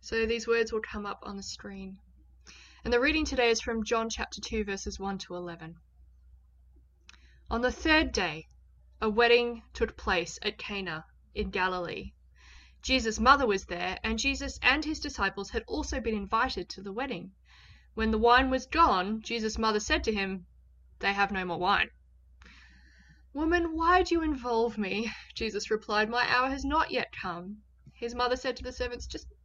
So these words will come up on the screen. And the reading today is from John chapter 2, verses 1 to 11. On the third day, a wedding took place at Cana in Galilee. Jesus' mother was there, and Jesus and his disciples had also been invited to the wedding. When the wine was gone, Jesus' mother said to him, They have no more wine. Woman, why do you involve me? Jesus replied, My hour has not yet come. His mother said to the servants, Just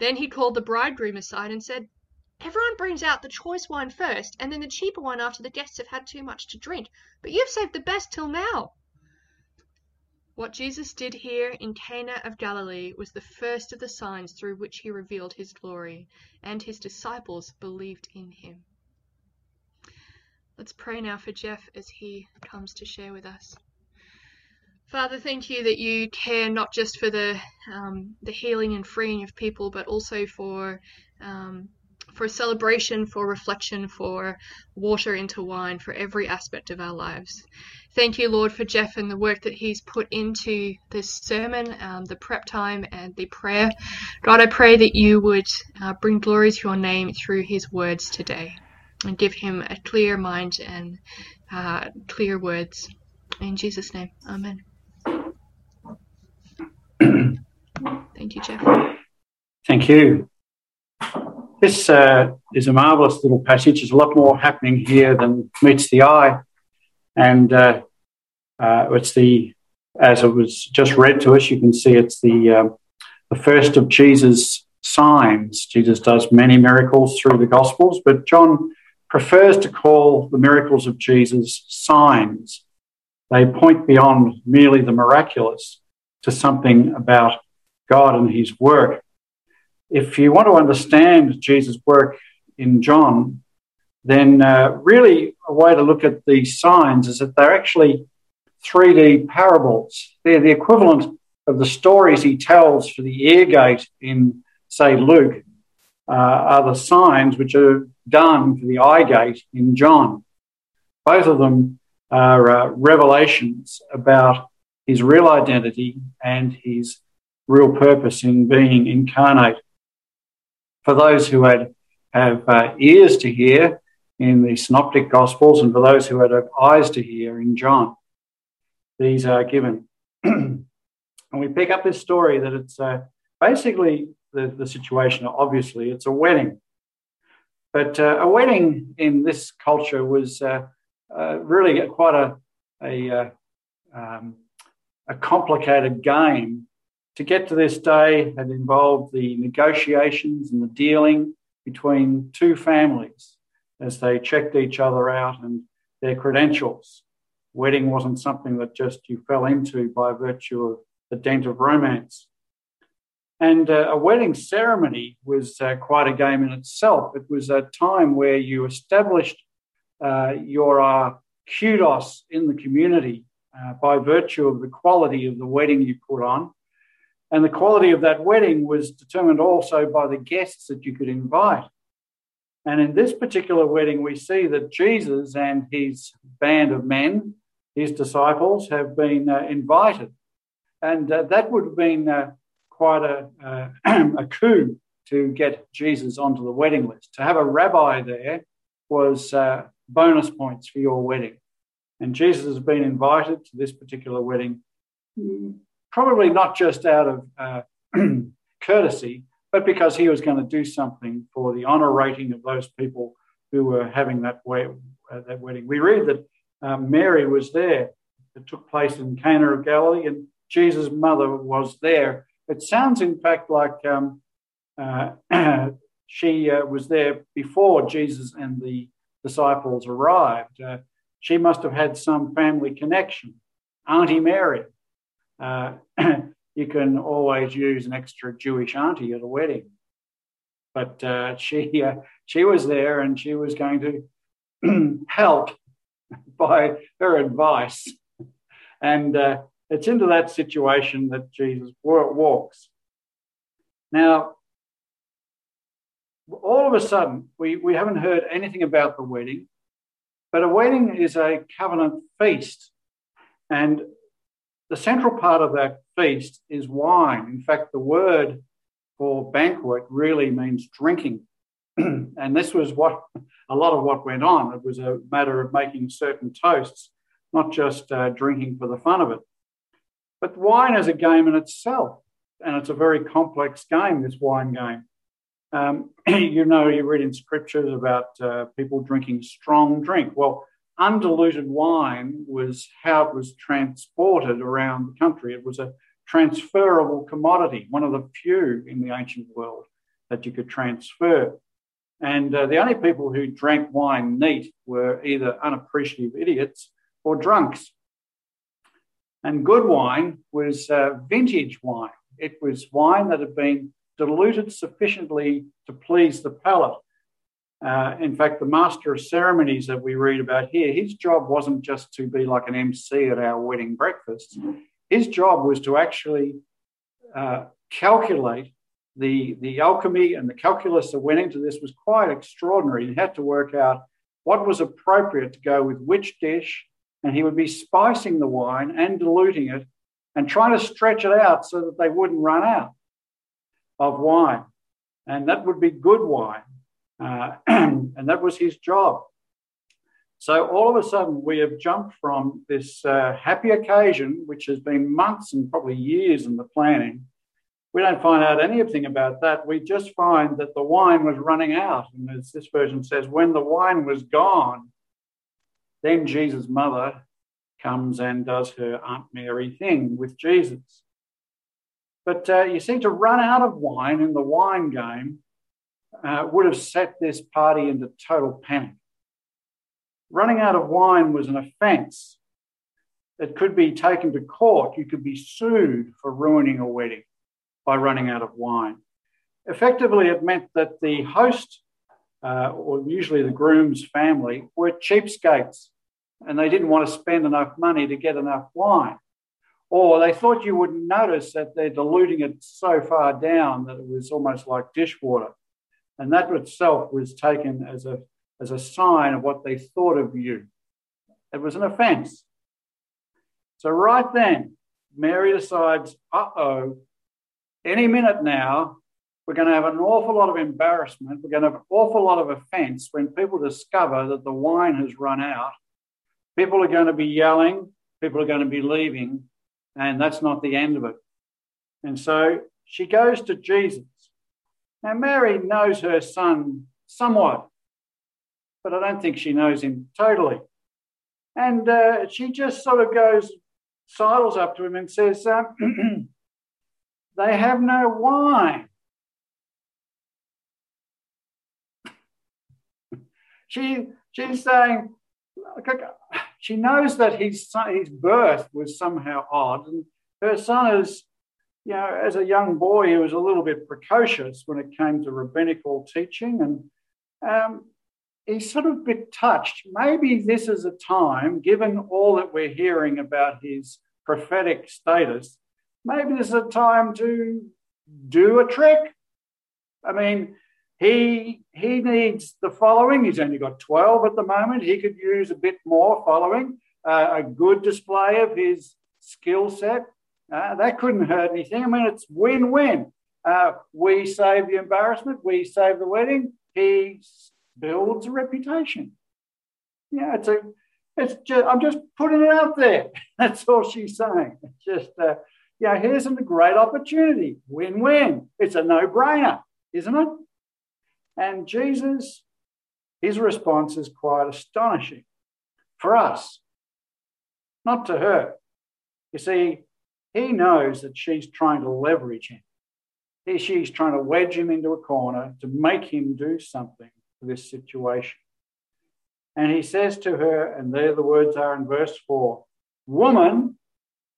Then he called the bridegroom aside and said, Everyone brings out the choice wine first, and then the cheaper one after the guests have had too much to drink, but you've saved the best till now. What Jesus did here in Cana of Galilee was the first of the signs through which he revealed his glory, and his disciples believed in him. Let's pray now for Jeff as he comes to share with us. Father, thank you that you care not just for the um, the healing and freeing of people, but also for um, for celebration, for reflection, for water into wine, for every aspect of our lives. Thank you, Lord, for Jeff and the work that he's put into this sermon, um, the prep time, and the prayer. God, I pray that you would uh, bring glory to your name through his words today and give him a clear mind and uh, clear words. In Jesus' name, amen. Thank you, Jeff. Thank you. This uh, is a marvellous little passage. There's a lot more happening here than meets the eye. And uh, uh, it's the, as it was just read to us, you can see it's the, uh, the first of Jesus' signs. Jesus does many miracles through the Gospels, but John prefers to call the miracles of Jesus signs. They point beyond merely the miraculous to something about God and his work. If you want to understand Jesus' work in John, then uh, really a way to look at these signs is that they're actually 3D parables. They're the equivalent of the stories he tells for the ear gate in, say, Luke, uh, are the signs which are done for the eye gate in John. Both of them are uh, revelations about his real identity and his real purpose in being incarnate. For those who had have uh, ears to hear in the Synoptic Gospels, and for those who had eyes to hear in John, these are given. and we pick up this story that it's uh, basically the, the situation. Obviously, it's a wedding, but uh, a wedding in this culture was uh, uh, really quite a a uh, um, a complicated game. To get to this day had involved the negotiations and the dealing between two families as they checked each other out and their credentials. Wedding wasn't something that just you fell into by virtue of the dent of romance. And uh, a wedding ceremony was uh, quite a game in itself. It was a time where you established uh, your uh, kudos in the community uh, by virtue of the quality of the wedding you put on. And the quality of that wedding was determined also by the guests that you could invite. And in this particular wedding, we see that Jesus and his band of men, his disciples, have been uh, invited. And uh, that would have been uh, quite a, uh, a coup to get Jesus onto the wedding list. To have a rabbi there was uh, bonus points for your wedding. And Jesus has been invited to this particular wedding, probably not just out of uh, courtesy, but because he was going to do something for the honor rating of those people who were having that, way, uh, that wedding. We read that um, Mary was there. It took place in Cana of Galilee, and Jesus' mother was there. It sounds, in fact, like um, uh, she uh, was there before Jesus and the disciples arrived. Uh, she must have had some family connection. Auntie Mary. Uh, you can always use an extra Jewish auntie at a wedding. but uh, she uh, she was there and she was going to help by her advice. And uh, it's into that situation that Jesus walks. Now, all of a sudden, we, we haven't heard anything about the wedding, but a wedding is a covenant feast. And the central part of that feast is wine. In fact, the word for banquet really means drinking. and this was what a lot of what went on. It was a matter of making certain toasts, not just uh, drinking for the fun of it. But wine is a game in itself, and it's a very complex game, this wine game. Um, you know, you read in scriptures about uh, people drinking strong drink. Well, undiluted wine was how it was transported around the country. It was a transferable commodity, one of the few in the ancient world that you could transfer. And uh, the only people who drank wine neat were either unappreciative idiots or drunks. And good wine was uh, vintage wine. It was wine that had been diluted sufficiently to please the palate. Uh, in fact, the master of ceremonies that we read about here, his job wasn't just to be like an MC at our wedding breakfast. His job was to actually uh, calculate the, the alchemy and the calculus that went into this was quite extraordinary. He had to work out what was appropriate to go with which dish, and he would be spicing the wine and diluting it and trying to stretch it out so that they wouldn't run out of wine. And that would be good wine. Uh, and that was his job. So all of a sudden, we have jumped from this uh, happy occasion, which has been months and probably years in the planning. We don't find out anything about that. We just find that the wine was running out. And as this version says, when the wine was gone, then Jesus' mother comes and does her Aunt Mary thing with Jesus. But uh, you seem to run out of wine in the wine game uh, would have set this party into total panic. Running out of wine was an offence. It could be taken to court. You could be sued for ruining a wedding by running out of wine. Effectively, it meant that the host, uh, or usually the groom's family, were cheapskates and they didn't want to spend enough money to get enough wine. Or they thought you wouldn't notice that they're diluting it so far down that it was almost like dishwater. And that itself was taken as a, as a sign of what they thought of you. It was an offense. So, right then, Mary decides, uh oh, any minute now, we're going to have an awful lot of embarrassment. We're going to have an awful lot of offense when people discover that the wine has run out People are going to be yelling, people are going to be leaving, and that's not the end of it. And so she goes to Jesus. Now, Mary knows her son somewhat, but I don't think she knows him totally. And uh, she just sort of goes, sidles up to him and says, um, They have no wine. she, she's saying, she knows that his his birth was somehow odd, and her son is, you know, as a young boy, he was a little bit precocious when it came to rabbinical teaching, and um, he's sort of a bit touched. Maybe this is a time, given all that we're hearing about his prophetic status, maybe this is a time to do a trick. I mean, he, he needs the following. He's only got 12 at the moment. He could use a bit more following, uh, a good display of his skill set. Uh, that couldn't hurt anything. I mean, it's win win. Uh, we save the embarrassment, we save the wedding. He builds a reputation. Yeah, it's a, it's just, I'm just putting it out there. That's all she's saying. It's just, uh, yeah, here's a great opportunity. Win win. It's a no brainer, isn't it? And Jesus, his response is quite astonishing for us, not to her. You see, he knows that she's trying to leverage him. He, she's trying to wedge him into a corner to make him do something for this situation. And he says to her, and there the words are in verse 4 Woman,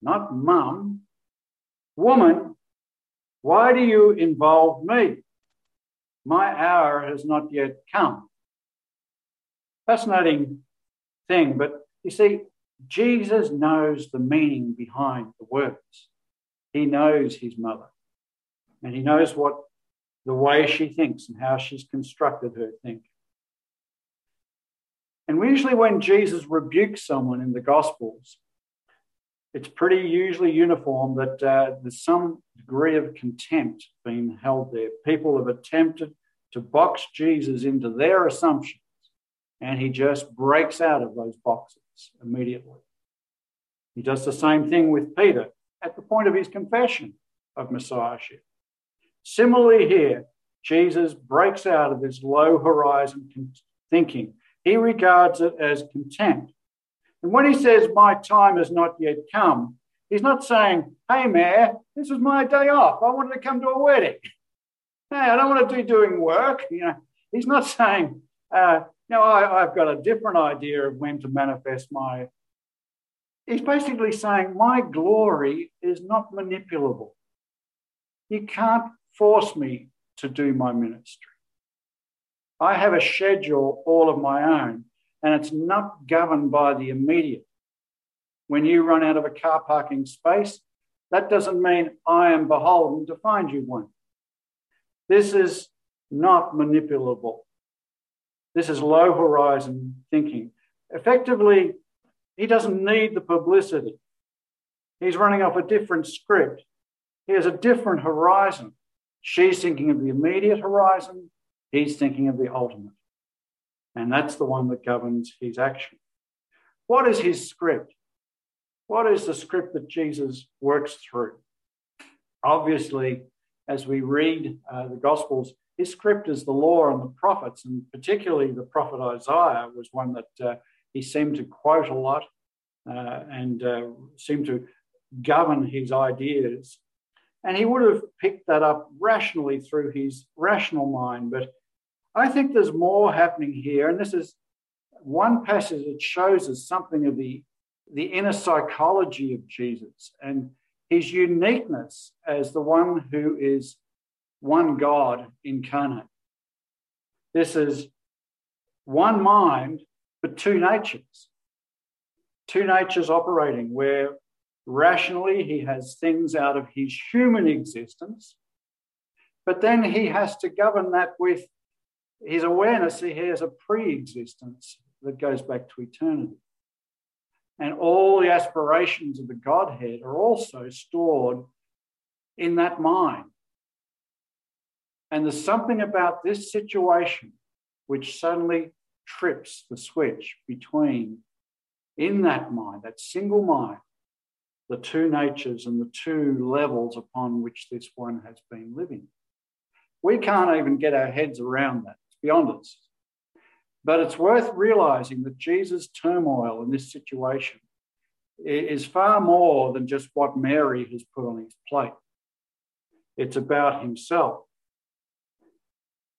not mum, woman, why do you involve me? My hour has not yet come. Fascinating thing, but you see, Jesus knows the meaning behind the words. He knows his mother, and he knows what the way she thinks and how she's constructed her thinking. And usually, when Jesus rebukes someone in the Gospels, it's pretty usually uniform that uh, there's some degree of contempt being held there. People have attempted to box Jesus into their assumptions, and he just breaks out of those boxes immediately. He does the same thing with Peter at the point of his confession of Messiahship. Similarly, here, Jesus breaks out of his low horizon thinking. He regards it as contempt. And when he says, My time has not yet come, he's not saying, Hey, Mayor, this is my day off. I wanted to come to a wedding. Hey, I don't want to be doing work. You know, he's not saying, uh, no, I, I've got a different idea of when to manifest my. He's basically saying, My glory is not manipulable. You can't force me to do my ministry. I have a schedule all of my own, and it's not governed by the immediate. When you run out of a car parking space, that doesn't mean I am beholden to find you one. This is not manipulable. This is low horizon thinking. Effectively, he doesn't need the publicity. He's running off a different script. He has a different horizon. She's thinking of the immediate horizon, he's thinking of the ultimate. And that's the one that governs his action. What is his script? What is the script that Jesus works through? Obviously, as we read uh, the Gospels, his script is the law and the prophets, and particularly the prophet Isaiah was one that uh, he seemed to quote a lot uh, and uh, seemed to govern his ideas and he would have picked that up rationally through his rational mind. But I think there's more happening here. And this is one passage that shows us something of the, the inner psychology of Jesus and his uniqueness as the one who is one God incarnate. This is one mind, but two natures. Two natures operating where Rationally, he has things out of his human existence, but then he has to govern that with his awareness. He has a pre existence that goes back to eternity. And all the aspirations of the Godhead are also stored in that mind. And there's something about this situation which suddenly trips the switch between, in that mind, that single mind, the two natures and the two levels upon which this one has been living. We can't even get our heads around that. It's beyond us. But it's worth realizing that Jesus' turmoil in this situation is far more than just what Mary has put on his plate. It's about himself.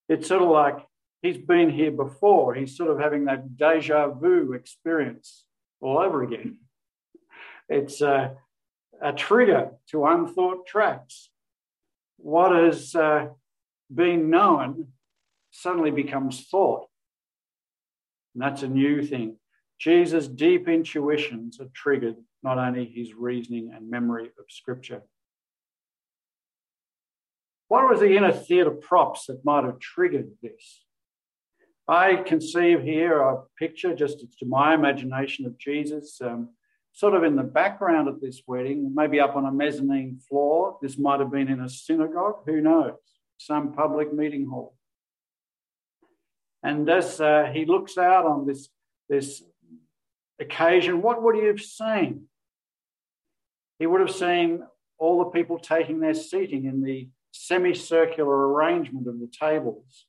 It's sort of like he's been here before. He's sort of having that deja vu experience all over again. It's uh, a trigger to unthought tracks. What has uh, been known suddenly becomes thought. And that's a new thing. Jesus' deep intuitions have triggered not only his reasoning and memory of Scripture. What was the inner theatre props that might have triggered this? I conceive here a picture, just to my imagination, of Jesus um, sort of in the background of this wedding, maybe up on a mezzanine floor. This might have been in a synagogue, who knows, some public meeting hall. And as uh, he looks out on this, this occasion, what would he have seen? He would have seen all the people taking their seating in the semicircular arrangement of the tables,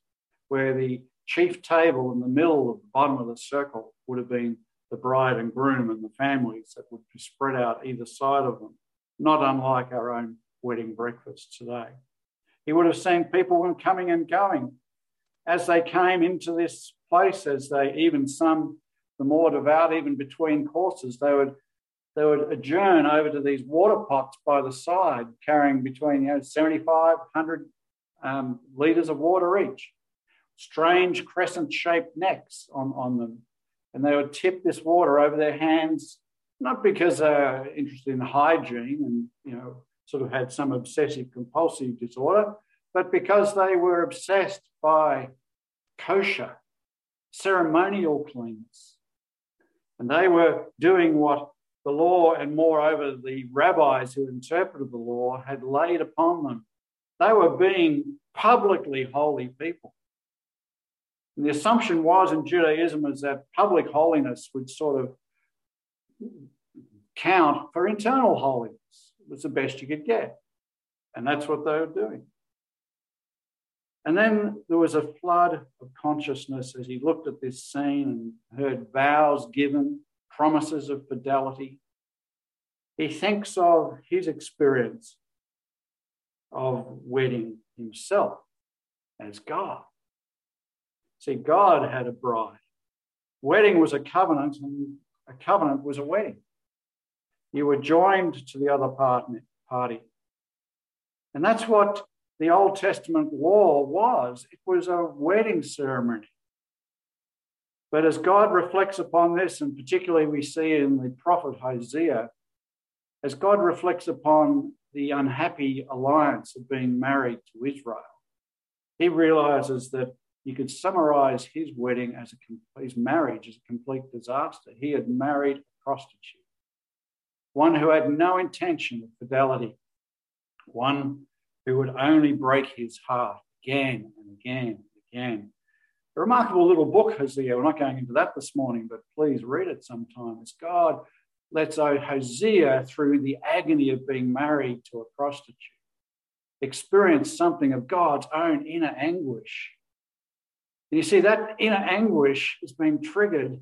where the chief table in the middle of the bottom of the circle would have been the bride and groom and the families that would be spread out either side of them, not unlike our own wedding breakfast today. He would have seen people coming and going as they came into this place, as they even some, the more devout, even between courses, they would they would adjourn over to these water pots by the side, carrying between you know 75, 100 um, litres of water each, strange crescent shaped necks on, on them. And they would tip this water over their hands, not because they're interested in hygiene and, you know, sort of had some obsessive compulsive disorder, but because they were obsessed by kosher, ceremonial cleanness. And they were doing what the law and moreover the rabbis who interpreted the law had laid upon them. They were being publicly holy people. And the assumption was in Judaism is that public holiness would sort of count for internal holiness. It was the best you could get. And that's what they were doing. And then there was a flood of consciousness as he looked at this scene and heard vows given, promises of fidelity. He thinks of his experience of wedding himself as God. See, God had a bride. Wedding was a covenant, and a covenant was a wedding. You were joined to the other party. And that's what the Old Testament law was it was a wedding ceremony. But as God reflects upon this, and particularly we see in the prophet Hosea, as God reflects upon the unhappy alliance of being married to Israel, he realizes that you could summarize his wedding as a his marriage as a complete disaster. He had married a prostitute, one who had no intention of fidelity, one who would only break his heart again and again and again. A remarkable little book, Hosea. We're not going into that this morning, but please read it sometime. As God lets Hosea, through the agony of being married to a prostitute, experience something of God's own inner anguish and you see, that inner anguish has been triggered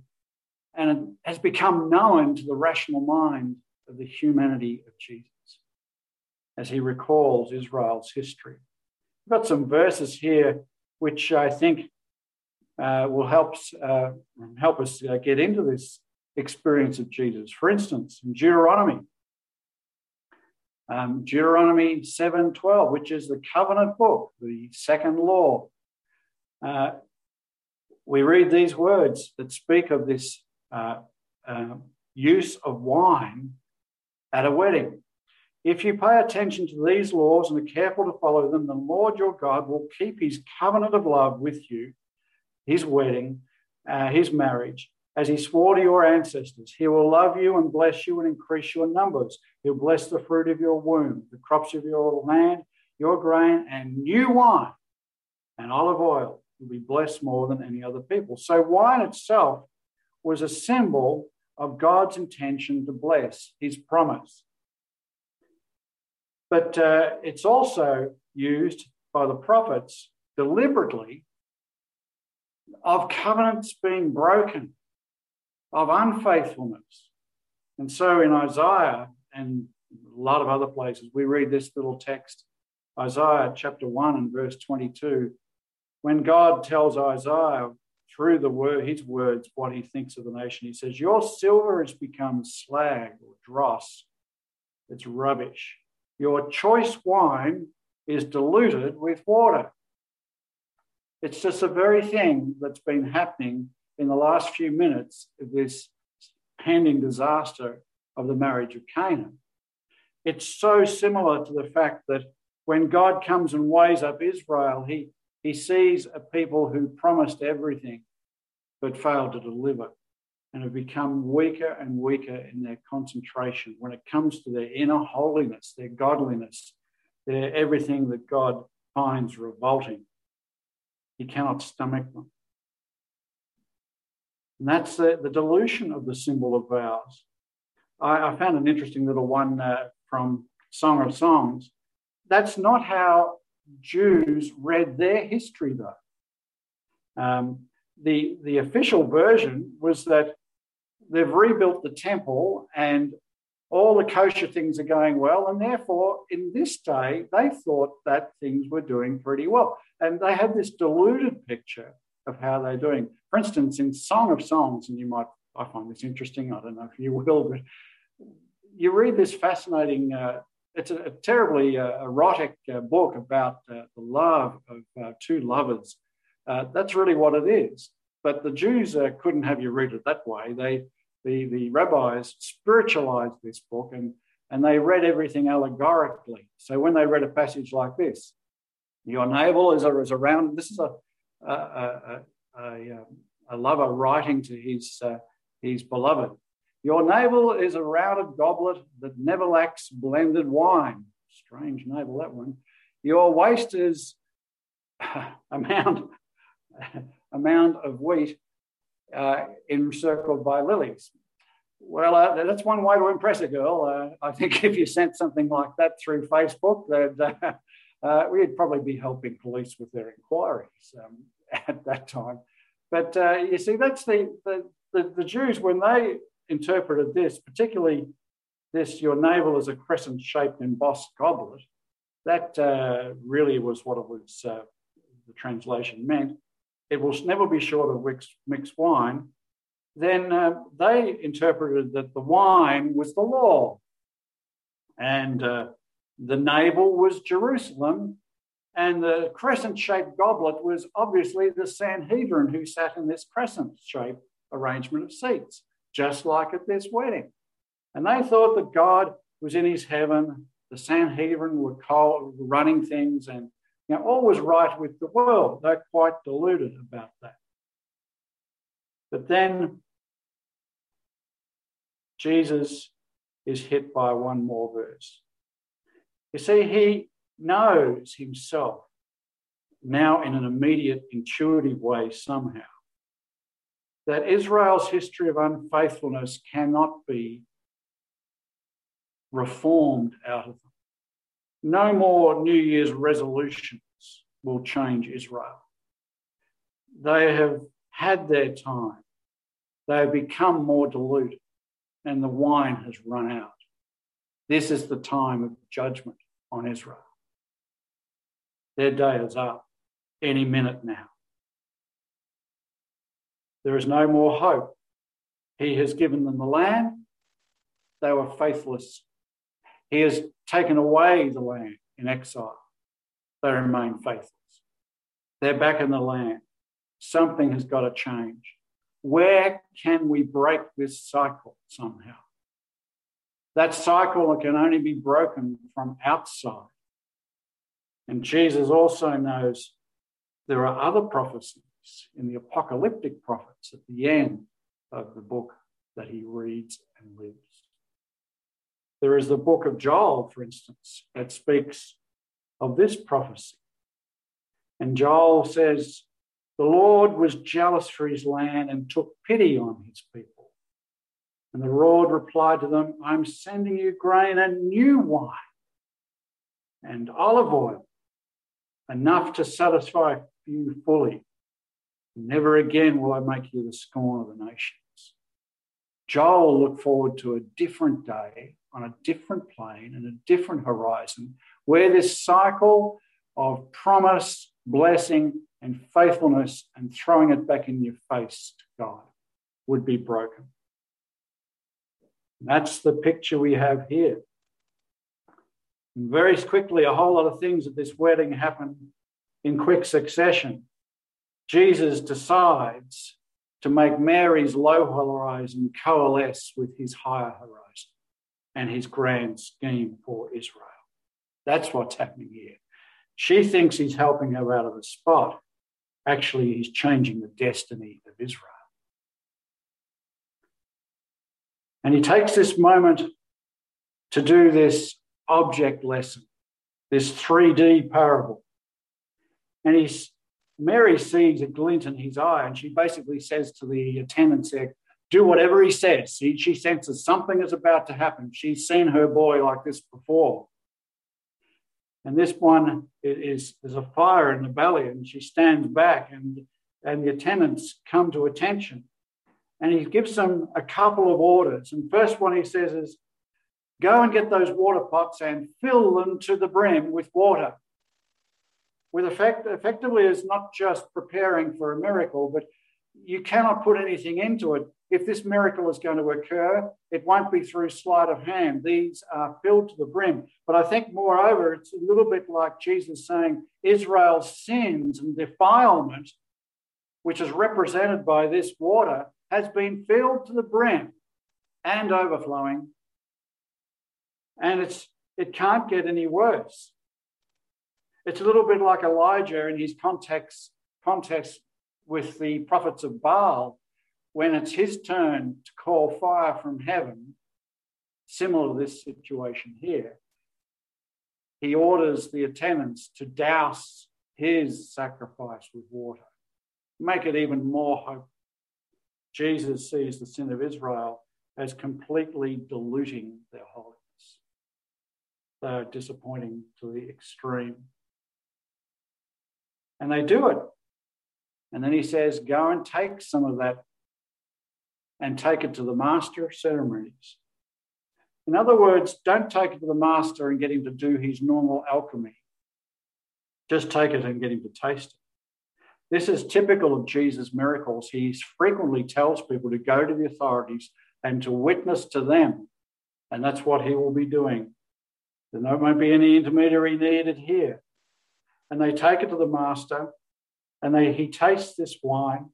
and has become known to the rational mind of the humanity of Jesus as he recalls Israel's history. We've got some verses here which I think uh, will help, uh, help us uh, get into this experience of Jesus. For instance, in Deuteronomy, um, Deuteronomy 7:12, which is the covenant book, the second law. Uh, we read these words that speak of this uh, uh, use of wine at a wedding. If you pay attention to these laws and are careful to follow them, the Lord your God will keep his covenant of love with you, his wedding, uh, his marriage, as he swore to your ancestors. He will love you and bless you and increase your numbers. He'll bless the fruit of your womb, the crops of your land, your grain, and new wine and olive oil will be blessed more than any other people. So wine itself was a symbol of God's intention to bless, his promise. But uh, it's also used by the prophets deliberately of covenants being broken, of unfaithfulness. And so in Isaiah and a lot of other places, we read this little text, Isaiah chapter 1 and verse 22 when God tells Isaiah through the word, his words, what he thinks of the nation, he says, Your silver has become slag or dross. It's rubbish. Your choice wine is diluted with water. It's just the very thing that's been happening in the last few minutes of this pending disaster of the marriage of Cana. It's so similar to the fact that when God comes and weighs up Israel, he, he sees a people who promised everything but failed to deliver and have become weaker and weaker in their concentration when it comes to their inner holiness, their godliness, their everything that God finds revolting. He cannot stomach them. And that's the, the dilution of the symbol of vows. I, I found an interesting little one uh, from Song of Songs. That's not how Jews read their history, though. Um, the, the official version was that they've rebuilt the temple and all the kosher things are going well. And therefore, in this day, they thought that things were doing pretty well. And they have this deluded picture of how they're doing. For instance, in Song of Songs, and you might, I find this interesting, I don't know if you will, but you read this fascinating uh, it's a, a terribly uh, erotic uh, book about uh, the love of uh, two lovers. Uh, that's really what it is. But the Jews couldn't have you read it that way. They, the, the rabbis spiritualized this book and, and they read everything allegorically. So when they read a passage like this, your navel is, a, is around, this is a, a, a, a, a lover writing to his, his beloved. Your navel is a rounded goblet that never lacks blended wine. Strange navel, that one. Your waist is a mound, a mound of wheat uh, encircled by lilies. Well, uh, that's one way to impress a girl. Uh, I think if you sent something like that through Facebook, that uh, we'd probably be helping police with their inquiries um, at that time. But uh, you see, that's the, the, the, the Jews, when they interpreted this, particularly this, your navel is a crescent shaped embossed goblet, that uh, really was what it was, uh, the translation meant. It will never be short of mixed, wine. Then uh, they interpreted that the wine was the law, and uh, the navel was Jerusalem, and the crescent shaped goblet was obviously the Sanhedrin who sat in this crescent shaped arrangement of seats just like at this wedding. And they thought that God was in his heaven, the Sanhedrin were called, running things, and you know, all was right with the world. They're quite deluded about that. But then Jesus is hit by one more verse. You see, he knows himself now in an immediate, intuitive way somehow that Israel's history of unfaithfulness cannot be reformed out of them. No more New Year's resolutions will change Israel. They have had their time. They have become more diluted, and the wine has run out. This is the time of judgment on Israel. Their day is up any minute now. There is no more hope. He has given them the land. They were faithless. He has taken away the land in exile. They remain faithless. They're back in the land. Something has got to change. Where can we break this cycle somehow? That cycle can only be broken from outside. And Jesus also knows there are other prophecies in the apocalyptic prophets at the end of the book that he reads and lives. There is the book of Joel, for instance, that speaks of this prophecy. And Joel says, The Lord was jealous for his land and took pity on his people. And the Lord replied to them, I'm sending you grain and new wine and olive oil, enough to satisfy you fully Never again will I make you the scorn of the nations. Joel looked forward to a different day on a different plane and a different horizon where this cycle of promise, blessing, and faithfulness and throwing it back in your face to God would be broken. That's the picture we have here. And very quickly, a whole lot of things at this wedding happen in quick succession. Jesus decides to make Mary's low horizon coalesce with his higher horizon and his grand scheme for Israel. That's what's happening here. She thinks he's helping her out of the spot. Actually, he's changing the destiny of Israel. And he takes this moment to do this object lesson, this 3D parable. And he's Mary sees a glint in his eye and she basically says to the attendants there, do whatever he says. She, she senses something is about to happen. She's seen her boy like this before. And this one is there's a fire in the belly, and she stands back, and, and the attendants come to attention. And he gives them a couple of orders. And first one he says is, Go and get those water pots and fill them to the brim with water with effect, effectively is not just preparing for a miracle, but you cannot put anything into it. If this miracle is going to occur, it won't be through sleight of hand. These are filled to the brim. But I think, moreover, it's a little bit like Jesus saying Israel's sins and defilement, which is represented by this water, has been filled to the brim and overflowing. And it's, it can't get any worse. It's a little bit like Elijah in his context, context with the prophets of Baal when it's his turn to call fire from heaven, similar to this situation here. He orders the attendants to douse his sacrifice with water, make it even more hope. Jesus sees the sin of Israel as completely diluting their holiness. They are disappointing to the extreme. And they do it and then he says, Go and take some of that and take it to the master of ceremonies. In other words, don't take it to the master and get him to do his normal alchemy. Just take it and get him to taste it. This is typical of Jesus' miracles. He frequently tells people to go to the authorities and to witness to them. And that's what he will be doing. There won't be any intermediary needed here. And they take it to the master, and they, he tastes this wine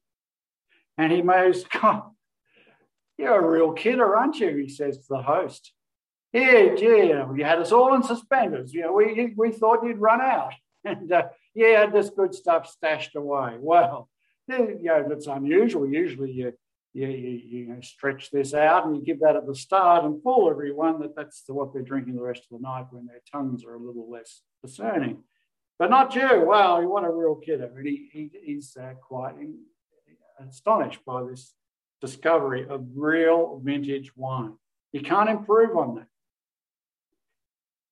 and he goes, God, you're a real kidder, aren't you? He says to the host. Yeah, yeah, you had us all in suspenders. You know, we, we thought you'd run out. And uh, yeah, this good stuff stashed away. Well, you know, that's unusual. Usually you, you, you, you know, stretch this out and you give that at the start and fool everyone that that's what they're drinking the rest of the night when their tongues are a little less discerning. But not you. Wow, what a real kiddo. And he, he, he's uh, quite astonished by this discovery of real vintage wine. You can't improve on that.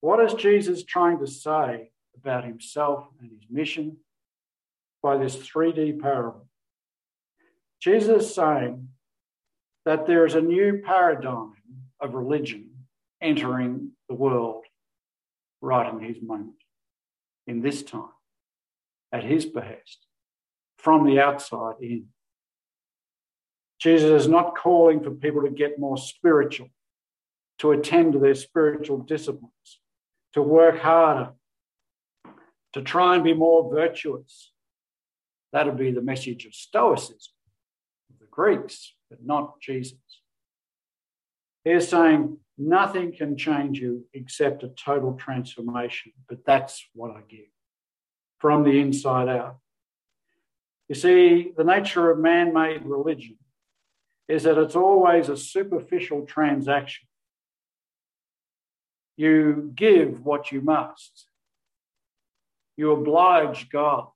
What is Jesus trying to say about himself and his mission by this 3D parable? Jesus is saying that there is a new paradigm of religion entering the world right in his moment in this time at his behest from the outside in. Jesus is not calling for people to get more spiritual, to attend to their spiritual disciplines, to work harder, to try and be more virtuous. That would be the message of Stoicism, of the Greeks, but not Jesus. He's saying, Nothing can change you except a total transformation, but that's what I give from the inside out. You see, the nature of man made religion is that it's always a superficial transaction. You give what you must, you oblige God,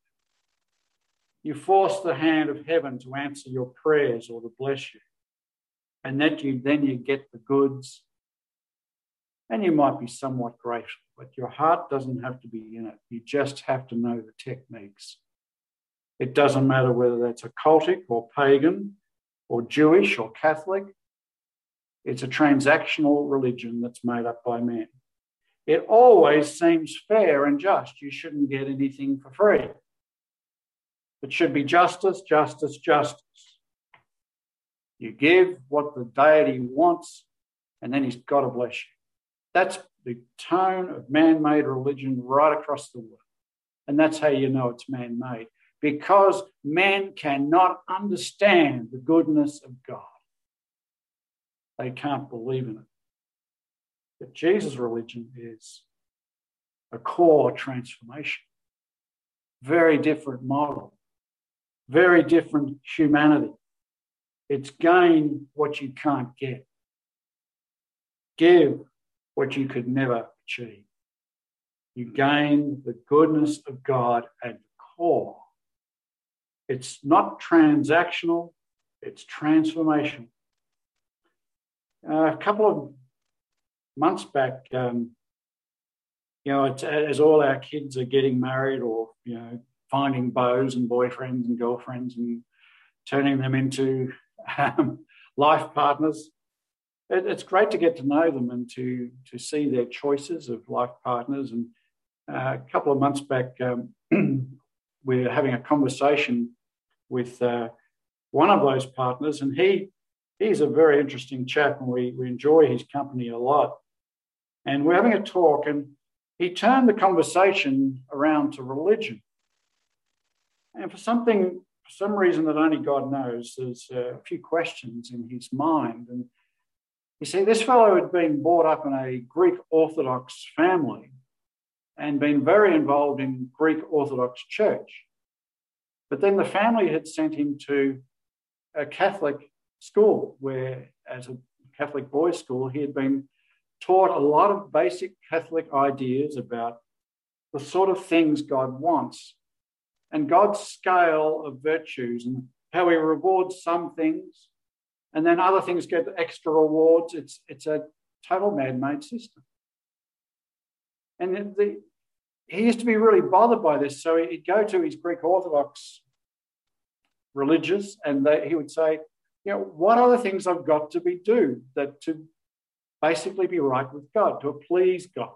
you force the hand of heaven to answer your prayers or to bless you, and that you then you get the goods and you might be somewhat grateful, but your heart doesn't have to be in it. You just have to know the techniques. It doesn't matter whether that's occultic or pagan or Jewish or Catholic. It's a transactional religion that's made up by men. It always seems fair and just. You shouldn't get anything for free. It should be justice, justice, justice. You give what the deity wants, and then he's got to bless you. That's the tone of man made religion right across the world. And that's how you know it's man made, because men cannot understand the goodness of God. They can't believe in it. But Jesus' religion is a core transformation, very different model, very different humanity. It's gain what you can't get. Give what you could never achieve. You gain the goodness of God at the core. It's not transactional, it's transformational. Uh, a couple of months back, um, you know, as all our kids are getting married or, you know, finding beaux and boyfriends and girlfriends and turning them into um, life partners, it, it's great to get to know them and to to see their choices of life partners. And uh, a couple of months back, um, we are having a conversation with uh, one of those partners, and he he's a very interesting chap, and we, we enjoy his company a lot. And we're having a talk, and he turned the conversation around to religion. And for something, for some reason that only God knows, there's a few questions in his mind. And you see, this fellow had been brought up in a Greek Orthodox family and been very involved in Greek Orthodox Church. But then the family had sent him to a Catholic school where, as a Catholic boys' school, he had been taught a lot of basic Catholic ideas about the sort of things God wants and God's scale of virtues and how He rewards some things and then other things get extra rewards. It's, it's a total man made system. And the, he used to be really bothered by this. So he'd go to his Greek Orthodox religious and they, he would say, you know, what are the things I've got to be do that to basically be right with God, to please God?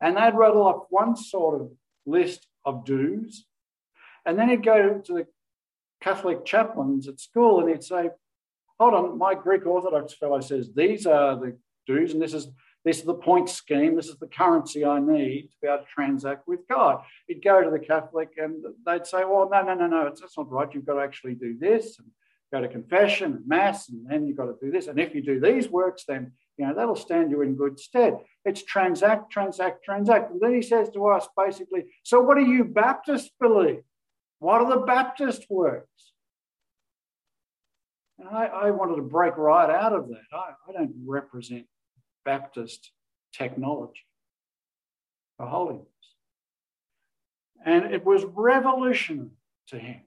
And they'd rattle off one sort of list of do's. And then he'd go to the Catholic chaplains at school and he'd say, hold on, my Greek Orthodox fellow says these are the do's and this is this is the point scheme, this is the currency I need to be able to transact with God. He'd go to the Catholic and they'd say, well, no, no, no, no, that's not right. You've got to actually do this and go to confession and mass, and then you've got to do this. And if you do these works, then you know that'll stand you in good stead. It's transact, transact, transact. And then he says to us basically, so what do you Baptists believe? What are the Baptist works? And I, I wanted to break right out of that. I, I don't represent Baptist technology for holiness. And it was revolutionary to him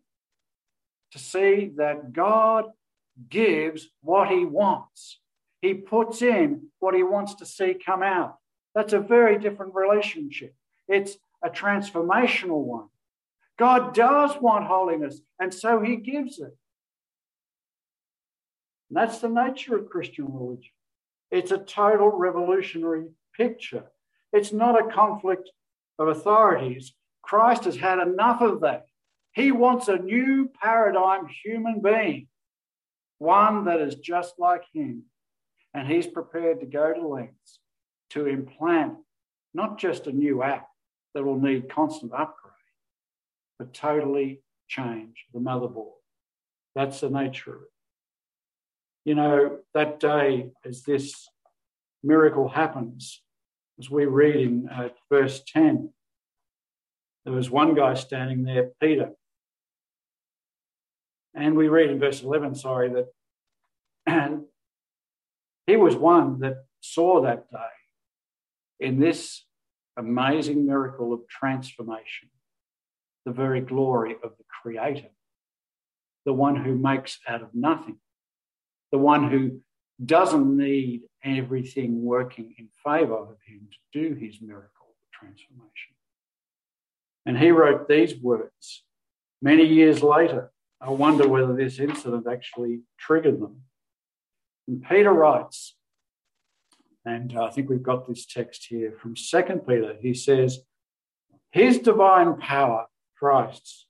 to see that God gives what he wants. He puts in what he wants to see come out. That's a very different relationship. It's a transformational one. God does want holiness, and so he gives it. And that's the nature of Christian religion. It's a total revolutionary picture. It's not a conflict of authorities. Christ has had enough of that. He wants a new paradigm human being, one that is just like him. And he's prepared to go to lengths to implant not just a new app that will need constant upgrade, but totally change the motherboard. That's the nature of it. You know, that day as this miracle happens, as we read in uh, verse 10, there was one guy standing there, Peter. And we read in verse 11, sorry, that and he was one that saw that day in this amazing miracle of transformation, the very glory of the Creator, the one who makes out of nothing the one who doesn't need everything working in favor of him to do his miracle of transformation. And he wrote these words many years later. I wonder whether this incident actually triggered them. And Peter writes, and I think we've got this text here from 2 Peter. He says, His divine power, Christ's,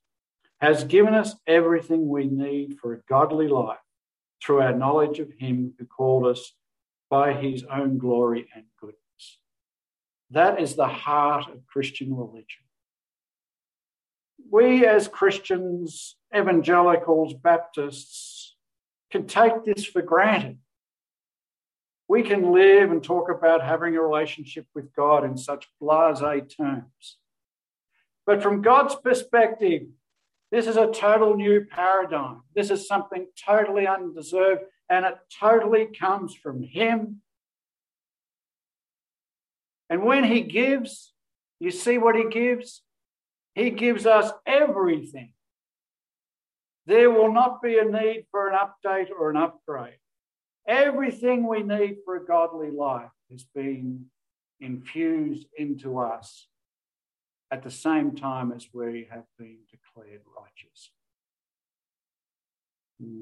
has given us everything we need for a godly life through our knowledge of him who called us by his own glory and goodness. That is the heart of Christian religion. We, as Christians, evangelicals, Baptists, can take this for granted. We can live and talk about having a relationship with God in such blase terms. But from God's perspective, this is a total new paradigm. This is something totally undeserved, and it totally comes from Him. And when He gives, you see what He gives? He gives us everything. There will not be a need for an update or an upgrade. Everything we need for a godly life has been infused into us at the same time as we have been declared righteous.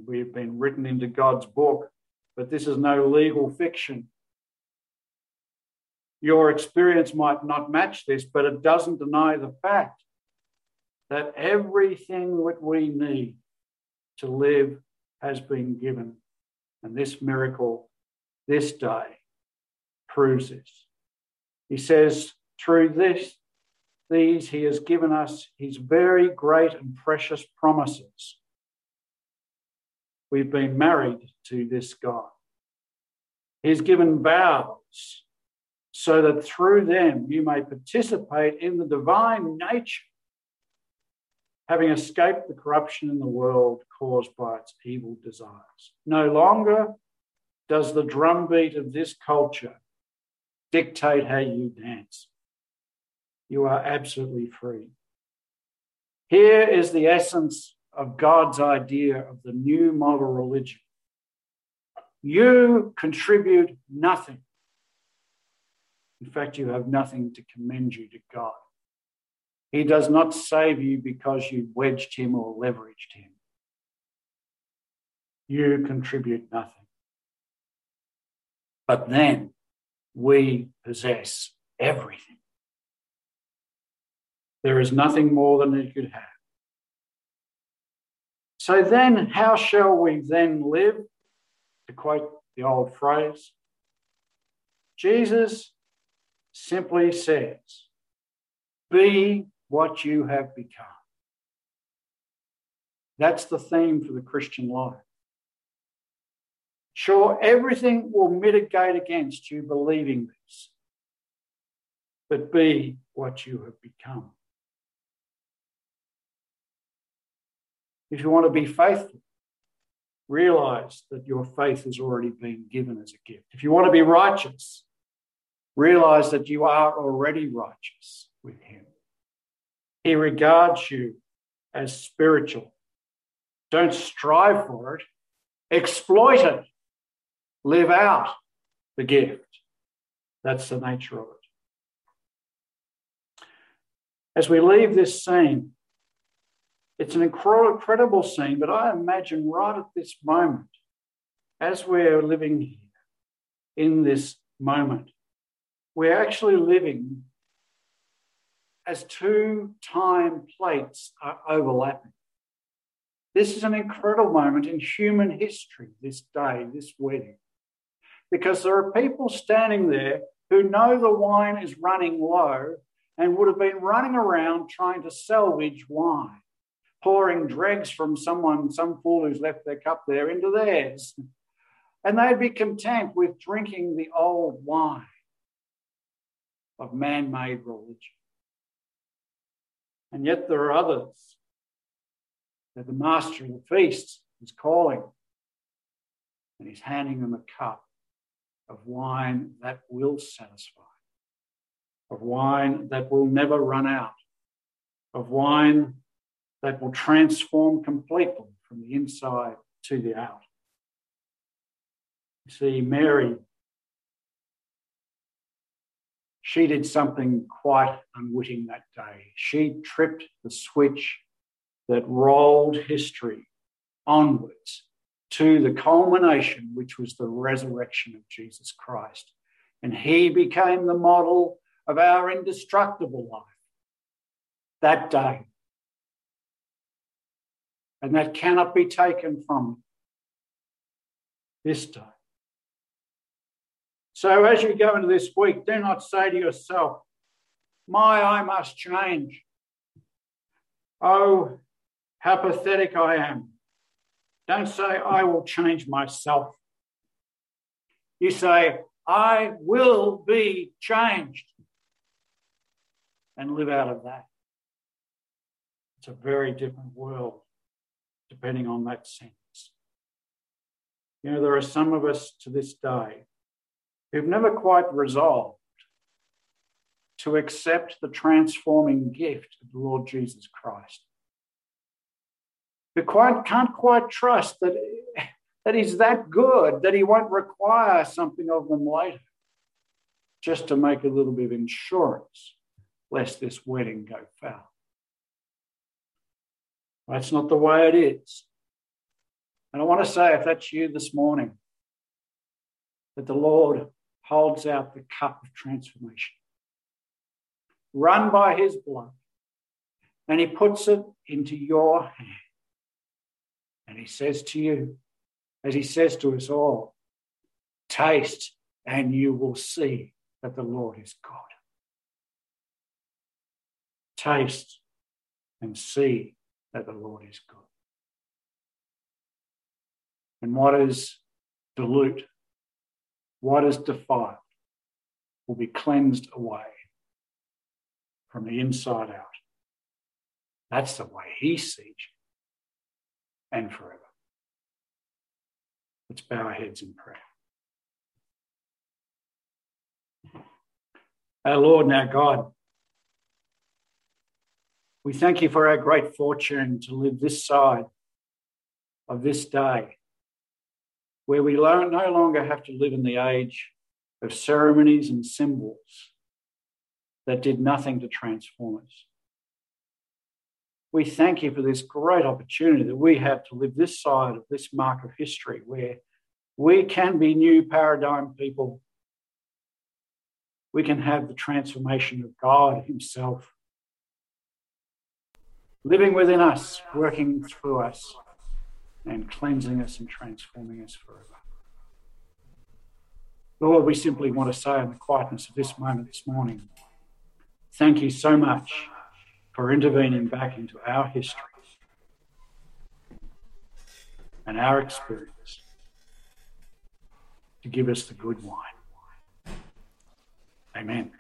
We have been written into God's book, but this is no legal fiction. Your experience might not match this, but it doesn't deny the fact that everything that we need to live has been given. And this miracle, this day, proves this. He says, through this, these he has given us his very great and precious promises. We've been married to this God. He's given vows so that through them you may participate in the divine nature, having escaped the corruption in the world caused by its evil desires. No longer does the drumbeat of this culture dictate how you dance. You are absolutely free. Here is the essence of God's idea of the new model religion. You contribute nothing. In fact, you have nothing to commend you to God. He does not save you because you wedged him or leveraged him. You contribute nothing. But then we possess everything. There is nothing more than you could have. So then, how shall we then live? To quote the old phrase, Jesus simply says, Be what you have become. That's the theme for the Christian life. Sure, everything will mitigate against you believing this, but be what you have become. If you want to be faithful, realize that your faith has already been given as a gift. If you want to be righteous, realize that you are already righteous with Him. He regards you as spiritual. Don't strive for it, exploit it, live out the gift. That's the nature of it. As we leave this scene, it's an incredible scene, but I imagine right at this moment, as we're living here in this moment, we're actually living as two time plates are overlapping. This is an incredible moment in human history, this day, this wedding, because there are people standing there who know the wine is running low and would have been running around trying to salvage wine pouring dregs from someone, some fool who's left their cup there, into theirs. And they'd be content with drinking the old wine of man made religion. And yet there are others that the master of the feast is calling, and he's handing them a cup of wine that will satisfy, of wine that will never run out, of wine that will transform completely from the inside to the out. You see, Mary, she did something quite unwitting that day. She tripped the switch that rolled history onwards to the culmination, which was the resurrection of Jesus Christ. And he became the model of our indestructible life that day and that cannot be taken from this day. So, as you go into this week, do not say to yourself, My, I must change. Oh, how pathetic I am. Don't say, I will change myself. You say, I will be changed and live out of that. It's a very different world depending on that sense. You know, there are some of us to this day who've never quite resolved to accept the transforming gift of the Lord Jesus Christ. We quite, can't quite trust that, that He's that good that He won't require something of them later just to make a little bit of insurance lest this wedding go foul. That's not the way it is. And I want to say, if that's you this morning, that the Lord holds out the cup of transformation, run by his blood, and he puts it into your hand. And he says to you, as he says to us all, taste and you will see that the Lord is God. Taste and see that the Lord is good. And what is dilute, what is defiled, will be cleansed away from the inside out. That's the way He sees you and forever. Let's bow our heads in prayer. Our Lord and our God, we thank you for our great fortune to live this side of this day, where we no longer have to live in the age of ceremonies and symbols that did nothing to transform us. We thank you for this great opportunity that we have to live this side of this mark of history where we can be new paradigm people. We can have the transformation of God Himself living within us, working through us, and cleansing us and transforming us forever. Lord, we simply want to say in the quietness of this moment this morning, thank you so much for intervening back into our history and our experience to give us the good wine. Amen.